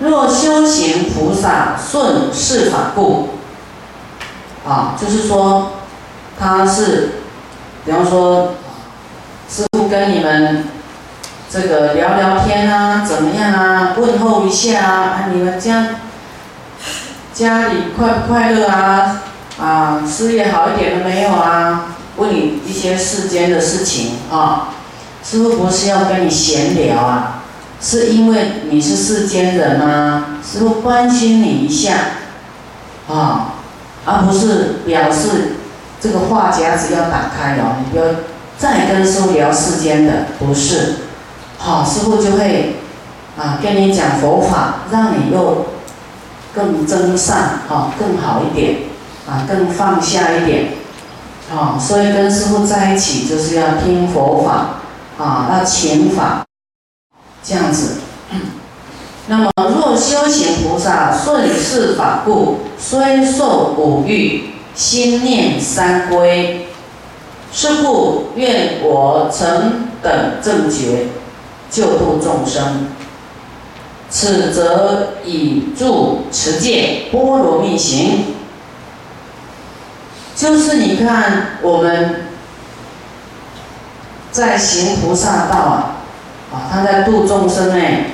若修行菩萨顺世法故，啊，就是说他是，比方说师傅跟你们这个聊聊天啊，怎么样啊，问候一下啊，你们家家里快不快乐啊？啊，事业好一点了没有啊？问你一些世间的事情啊，师傅不是要跟你闲聊啊，是因为你是世间人吗？师傅关心你一下啊，而不是表示这个话匣子要打开哦，你不要再跟师傅聊世间的，不是，好，师傅就会啊跟你讲佛法，让你又更增上啊，更好一点。啊，更放下一点，啊，所以跟师傅在一起就是要听佛法，啊，要勤法，这样子。那么若修行菩萨顺世法故，虽受五欲，心念三归，是故愿我成等正觉，救度众生。此则以助持戒波罗蜜行。就是你看我们在行菩萨道啊，啊，他在度众生哎，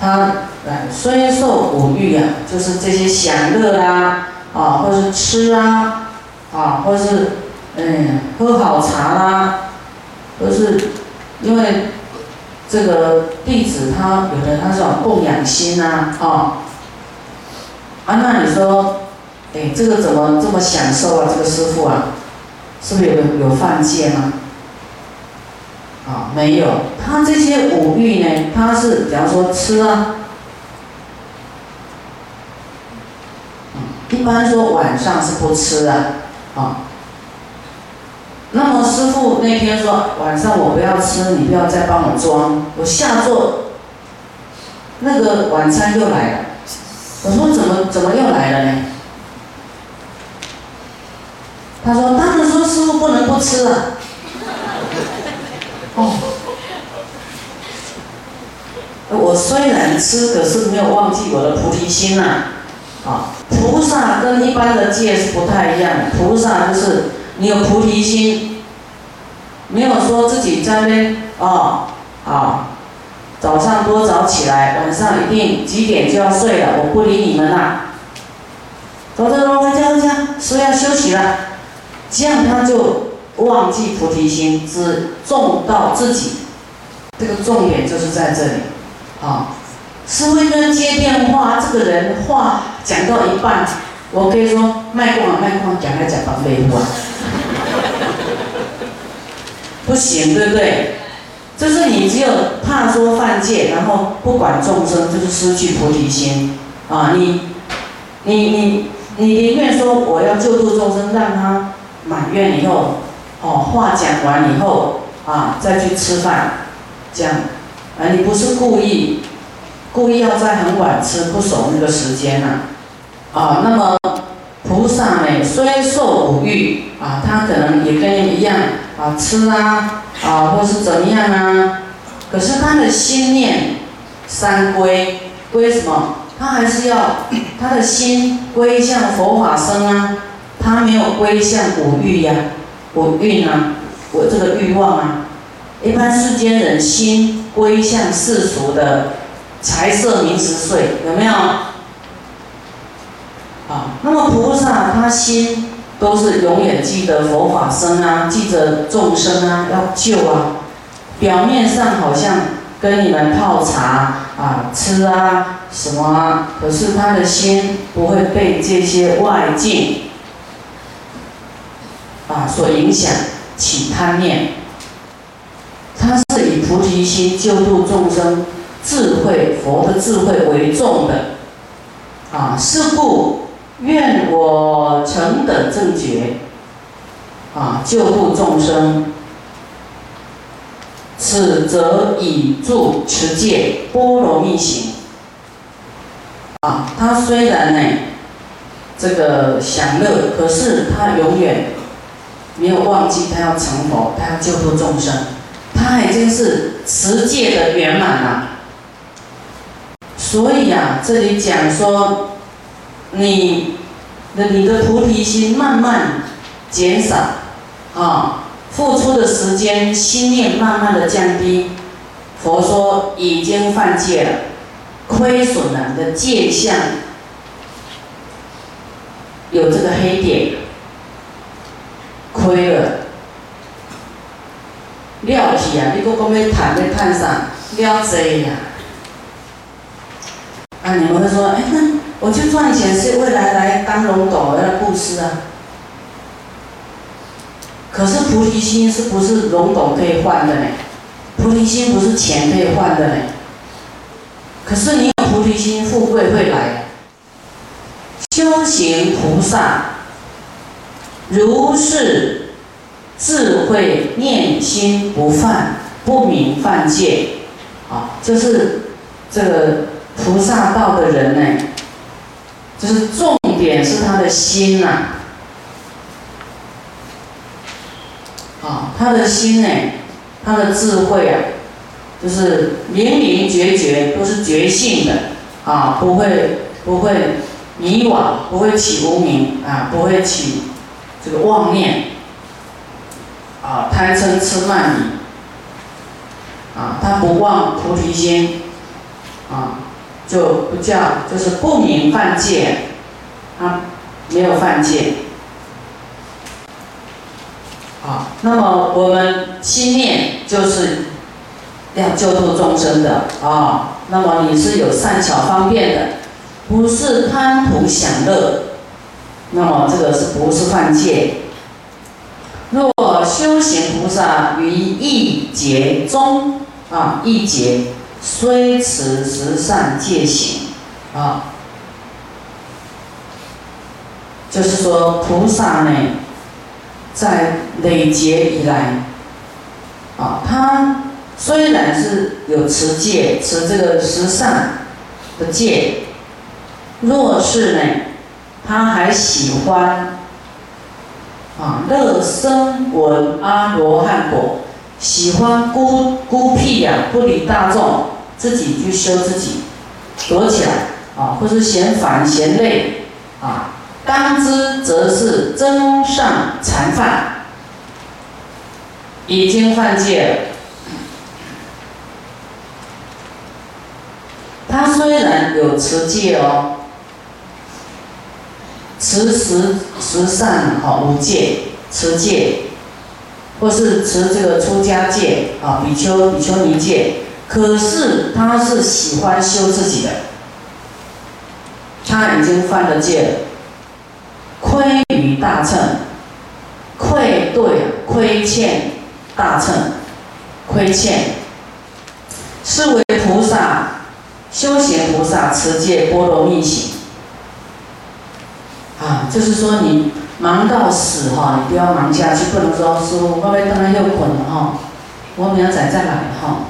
他哎虽受五欲啊，就是这些享乐啦，啊，或是吃啊，啊，或是嗯喝好茶啦，都是因为这个弟子他有的他是有供养心呐，啊，啊，那你说？哎，这个怎么这么享受啊？这个师傅啊，是不是有有犯戒吗？啊，没有。他这些五欲呢，他是比方说吃啊，一般说晚上是不吃啊，啊。那么师傅那天说晚上我不要吃，你不要再帮我装，我下座，那个晚餐又来了。我说怎么怎么又来了呢？他说：“当然说师傅不能不吃了。”哦，我虽然吃，可是没有忘记我的菩提心呐。啊，菩萨跟一般的戒是不太一样，菩萨就是你有菩提心，没有说自己在那哦，啊，早上多早起来，晚上一定几点就要睡了，我不理你们啦。走走走，回家回家，说要休息了。这样他就忘记菩提心，只重到自己。这个重点就是在这里，啊，师傅跟接电话，这个人话讲到一半，我可以说卖光了，卖光讲来讲到废话，不行，对不对？就是你只有怕说犯戒，然后不管众生，就是失去菩提心啊！你，你，你，你宁愿说我要救度众生，让他。满愿以后，哦，话讲完以后啊，再去吃饭，这样，啊，你不是故意，故意要在很晚吃，不守那个时间呐，啊，那么菩萨呢，虽受五欲啊，他可能也跟你一样啊，吃啊，啊，或是怎么样啊，可是他的心念三归，归什么？他还是要他的心归向佛法僧啊。他没有归向五欲呀，我欲呢？我这个欲望啊，一般世间人心归向世俗的财色名食睡，有没有？啊，那么菩萨他心都是永远记得佛法僧啊，记着众生啊，要救啊。表面上好像跟你们泡茶啊、吃啊什么啊，可是他的心不会被这些外境。啊，所影响起贪念，他是以菩提心救度众生、智慧佛的智慧为重的，啊，是故愿我成等正觉，啊，救度众生，此则以助持戒波罗蜜行，啊，他虽然呢，这个享乐，可是他永远。没有忘记他要成佛，他要救度众生，他已经是持戒的圆满了。所以啊，这里讲说，你的你的菩提心慢慢减少，啊，付出的时间、心念慢慢的降低。佛说已经犯戒了，亏损了你的戒相，有这个黑点，亏了。了去啊！你搁讲要谈要谈啥？了济呀！啊，你们会说，哎，那我就赚钱是未来来当龙斗来布施啊。可是菩提心是不是龙斗可以换的呢？菩提心不是钱可以换的呢。可是你有菩提心，富贵会来。修行菩萨，如是。智慧念心不犯，不明犯戒，啊，就是这个菩萨道的人呢，就是重点是他的心呐，啊，他的心呢，他的智慧啊，就是明明觉觉，都是觉性的，啊，不会不会迷惘，不会起无明，啊，不会起这个妄念。啊，贪嗔痴慢疑，啊，他不忘菩提心，啊，就不叫就是不明犯戒，他没有犯戒，啊，那么我们心念就是要救度众生的啊，那么你是有善巧方便的，不是贪图享乐，那么这个是不是犯戒？若修行菩萨于一劫中啊，一劫虽持十善戒行啊，就是说菩萨呢，在累劫以来啊，他虽然是有持戒，持这个十善的戒，若是呢，他还喜欢。啊，乐生闻阿罗汉果，喜欢孤孤僻呀，不理大众，自己去修自己，躲起来啊，或是嫌烦嫌累啊，当知则是真上禅犯，已经犯戒了。他虽然有持戒哦。持十十善哈五戒持戒，或是持这个出家戒啊比丘比丘尼戒，可是他是喜欢修自己的，他已经犯了戒了，亏于大乘，愧对亏欠大乘，亏欠，是为菩萨修行菩萨持戒波罗蜜行。啊，就是说你忙到死哈，你不要忙下去，不能说师傅，我要当然又捆了哈，我明仔再来哈，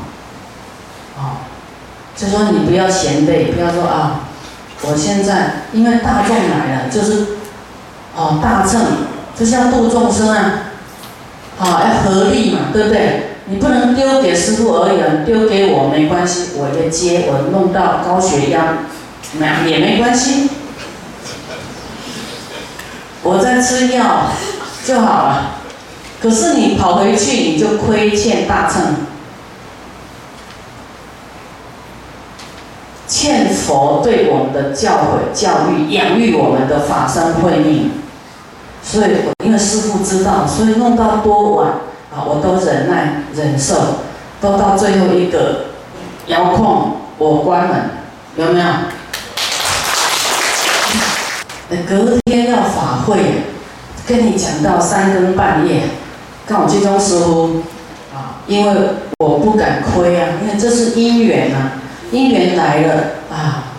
啊，就说你不要嫌累，不要说啊，我现在因为大众来了，就是哦大乘就像度众生啊，好要合力嘛，对不对？你不能丢给师傅而已，丢给我没关系，我也接，我弄到高血压，没也没关系。我在吃药就好了，可是你跑回去你就亏欠大乘，欠佛对我们的教诲、教育、养育我们的法身慧命，所以因为师父知道，所以弄到多晚啊，我都忍耐忍受，都到最后一个遥控我关门，有没有？隔天要法会，跟你讲到三更半夜，看我最终师傅啊，因为我不敢亏啊，因为这是因缘啊，因缘来了啊，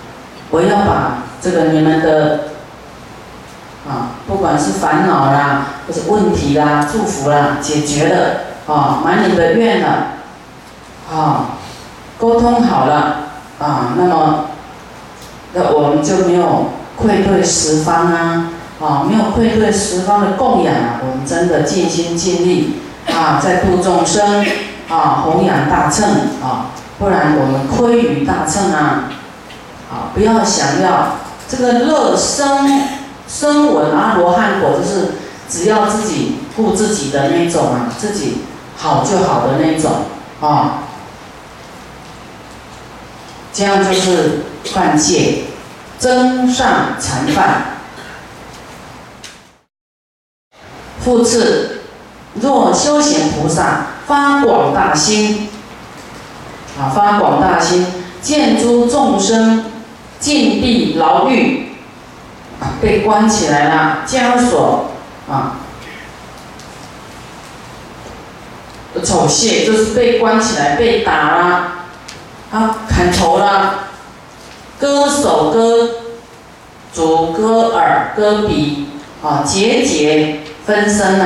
我要把这个你们的啊，不管是烦恼啦，或是问题啦、祝福啦，解决了啊，满你的愿了啊，沟通好了啊，那么那我们就没有。愧对十方啊，啊，没有愧对十方的供养啊，我们真的尽心尽力啊，在度众生啊，弘扬大乘啊，不然我们亏于大乘啊，啊，不要想要这个乐生生闻阿罗汉果，就是只要自己顾自己的那种啊，自己好就好的那种啊，这样就是犯戒，增上禅犯。复次，若修行菩萨发广大心，啊，发广大心，见诸众生禁闭牢狱，被关起来了，枷锁啊，丑亵就是被关起来，被打了，啊，砍头了，割手、割足、割耳、割鼻，啊，节节。分身呐，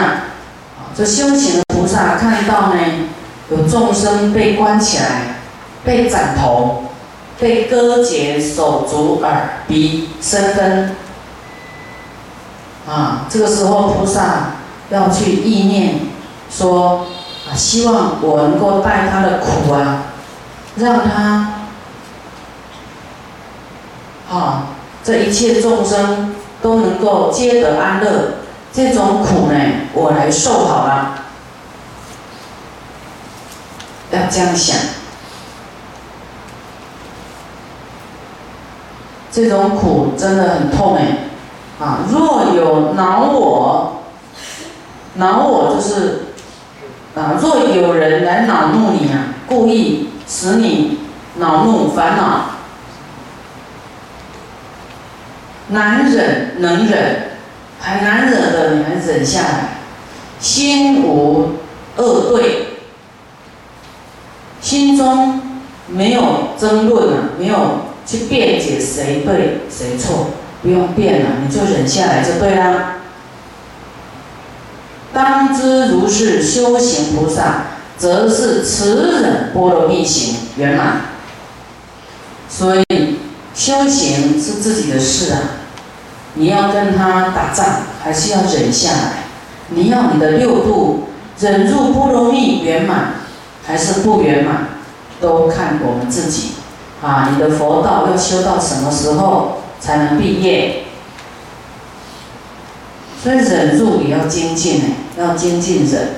啊，这修行的菩萨看到呢，有众生被关起来，被斩头，被割截手足耳鼻身分，啊，这个时候菩萨要去意念，说啊，希望我能够带他的苦啊，让他，啊，这一切众生都能够皆得安乐。这种苦呢，我来受好了。要这样想，这种苦真的很痛哎，啊！若有恼我，恼我就是啊，若有人来恼怒你啊，故意使你恼怒烦恼，难忍能忍。很难忍的，你还忍下来，心无恶对，心中没有争论了，没有去辩解谁对谁错，不用辩了，你就忍下来就对了。当知如是修行菩萨，则是慈忍波罗蜜行圆满。所以修行是自己的事啊。你要跟他打仗，还是要忍下来？你要你的六度忍入不容易圆满，还是不圆满，都看我们自己。啊，你的佛道要修到什么时候才能毕业？所以忍住也要精进呢，要精进忍，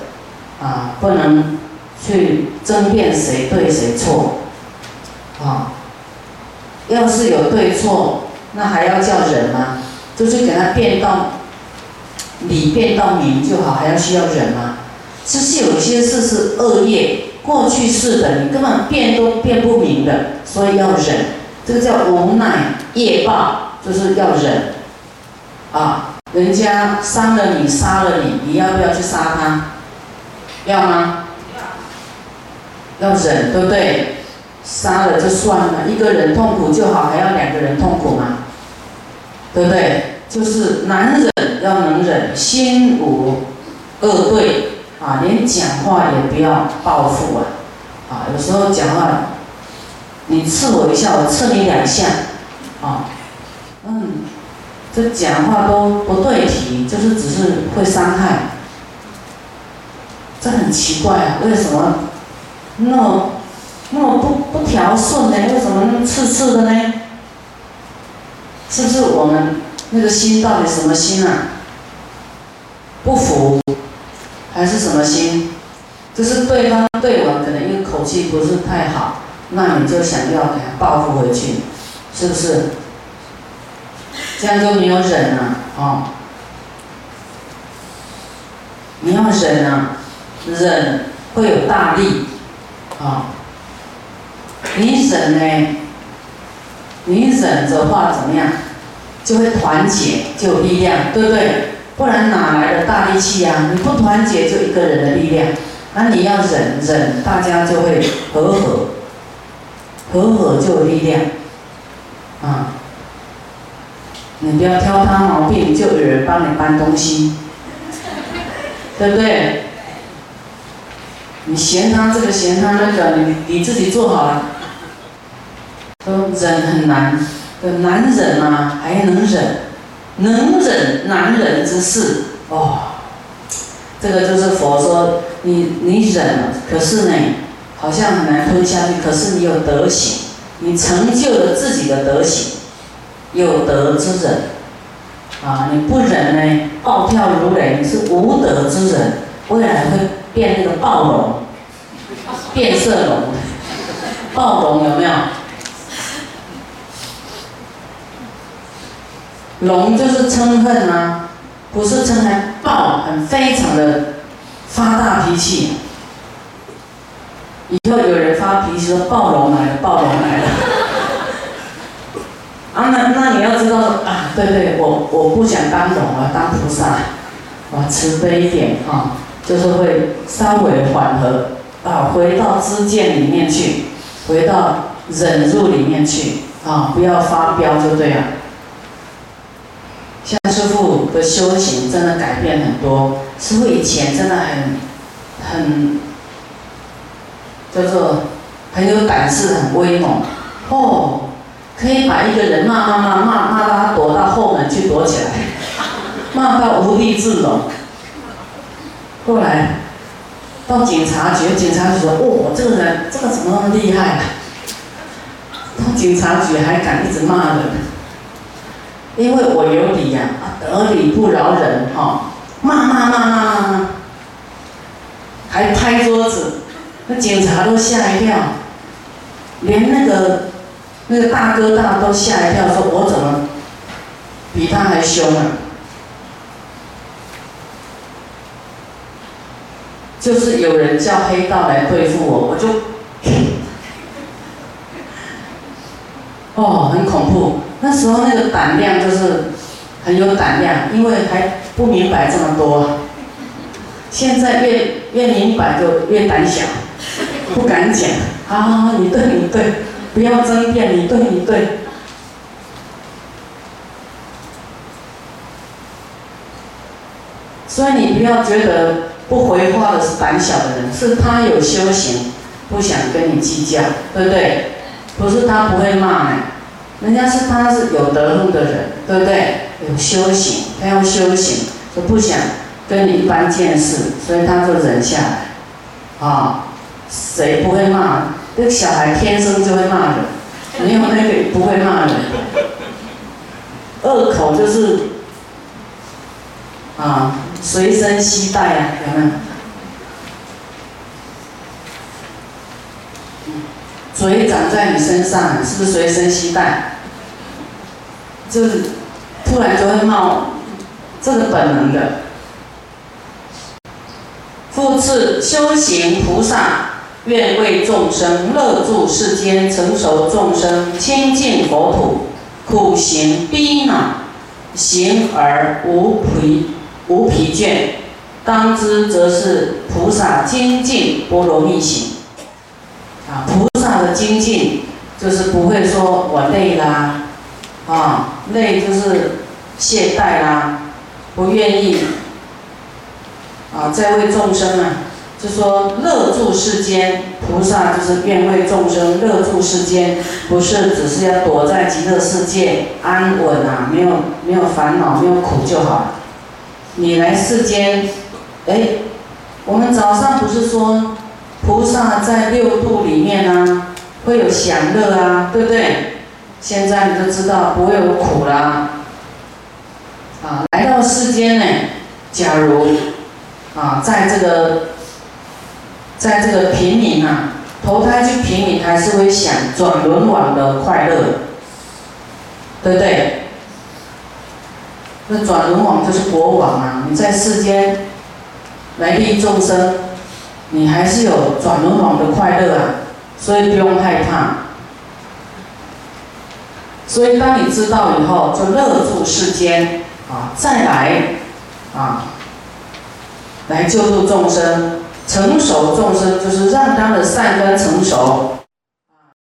啊，不能去争辩谁对谁错。啊，要是有对错，那还要叫忍吗？就是给他变到理变到明就好，还要需要忍吗？其实有些事是恶业过去式的，你根本变都变不明的，所以要忍。这个叫无奈业报，就是要忍。啊，人家伤了你，杀了你，你要不要去杀他？要吗？要忍，对不对？杀了就算了，一个人痛苦就好，还要两个人痛苦吗？对不对？就是难忍要能忍，心无恶对啊，连讲话也不要报复啊！啊，有时候讲话，你刺我一下，我刺你两下，啊，嗯，这讲话都不对题，就是只是会伤害，这很奇怪啊！为什么那么那么不不调顺呢？为什么那么刺刺的呢？是不是我们那个心到底什么心啊？不服，还是什么心？就是对方对我可能因为口气不是太好，那你就想要给他报复回去，是不是？这样就没有忍了哦。你要忍啊，忍会有大力啊。你忍呢？你忍的话怎么样？就会团结，就有力量，对不对？不然哪来的大力气呀？你不团结，就一个人的力量。那你要忍忍，大家就会和和，和和就有力量。啊，你不要挑他毛病，就有人帮你搬东西，对不对？你嫌他这个嫌他那个，你你自己做好了。都忍很难，难忍啊，还能忍，能忍难忍之事哦。这个就是佛说，你你忍了，可是呢，好像很难吞下去。可是你有德行，你成就了自己的德行，有德之人，啊，你不忍呢，暴跳如雷，你是无德之人，未来会变那个暴龙，变色龙，暴龙有没有？龙就是嗔恨啊，不是嗔恨，暴，很非常的发大脾气。以后有人发脾气说暴龙来了，暴龙来了。啊，那那你要知道啊，对对，我我不想当龙啊，当菩萨，啊，慈悲一点啊，就是会稍微缓和啊，回到知见里面去，回到忍入里面去啊，不要发飙就对了。像师傅的修行真的改变很多，师傅以前真的很很。叫做很有胆识、很威猛，哦，可以把一个人骂骂骂骂骂到他躲到后门去躲起来，骂到无地自容。后来到警察局，警察局说：“哦，这个人这个怎么那么厉害？”到警察局还敢一直骂人，因为我有理呀，得理不饶人，哈，骂骂骂骂骂骂，还拍桌子。那警察都吓一跳，连那个那个大哥大都吓一跳，说我怎么比他还凶啊？就是有人叫黑道来对付我，我就哦，很恐怖。那时候那个胆量就是很有胆量，因为还不明白这么多。现在越越明白就越胆小。不敢讲啊！你对，你对，不要争辩，你对，你对。所以你不要觉得不回话的是胆小的人，是他有修行，不想跟你计较，对不对？不是他不会骂人，人家是他是有德路的人，对不对？有修行，他要修行，就不想跟你一般见识，所以他就忍下来，啊。谁不会骂？这个小孩天生就会骂人，没有那个不会骂人。恶口就是啊，随身携带啊，有没有？所以长在你身上，是不是随身携带？就是突然就会冒，这个本能的。复次，修行菩萨。愿为众生乐住世间，成熟众生清净佛土，苦行逼恼，行而无疲无疲倦。当知则是菩萨精进波罗蜜行。啊，菩的精进就是不会说我累啦，啊，累就是懈怠啦，不愿意啊，在为众生啊。就说乐住世间，菩萨就是愿为众生乐住世间，不是只是要躲在极乐世界安稳啊，没有没有烦恼，没有苦就好。你来世间，哎，我们早上不是说菩萨在六度里面呢，会有享乐啊，对不对？现在你就知道不会有苦啦。啊，来到世间呢，假如啊，在这个。在这个平民啊，投胎去平民还是会想转轮王的快乐，对不对？那转轮王就是国王啊，你在世间来利众生，你还是有转轮王的快乐啊，所以不用害怕。所以当你知道以后，就乐住世间啊，再来啊，来救助众生。成熟众生就是让他的善根成熟，